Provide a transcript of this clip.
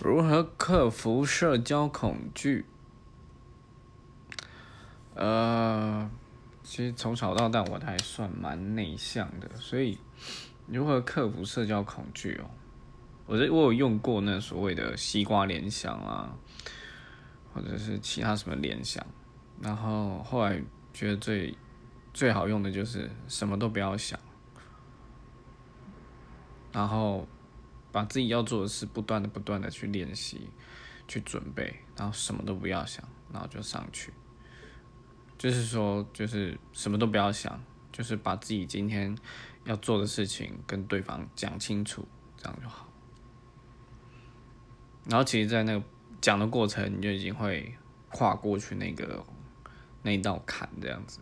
如何克服社交恐惧？呃，其实从小到大我还算蛮内向的，所以如何克服社交恐惧哦？我这我有用过那所谓的西瓜联想啊，或者是其他什么联想，然后后来觉得最最好用的就是什么都不要想，然后。把自己要做的事不断的、不断的去练习、去准备，然后什么都不要想，然后就上去。就是说，就是什么都不要想，就是把自己今天要做的事情跟对方讲清楚，这样就好。然后，其实，在那个讲的过程，你就已经会跨过去那个那一道坎，这样子。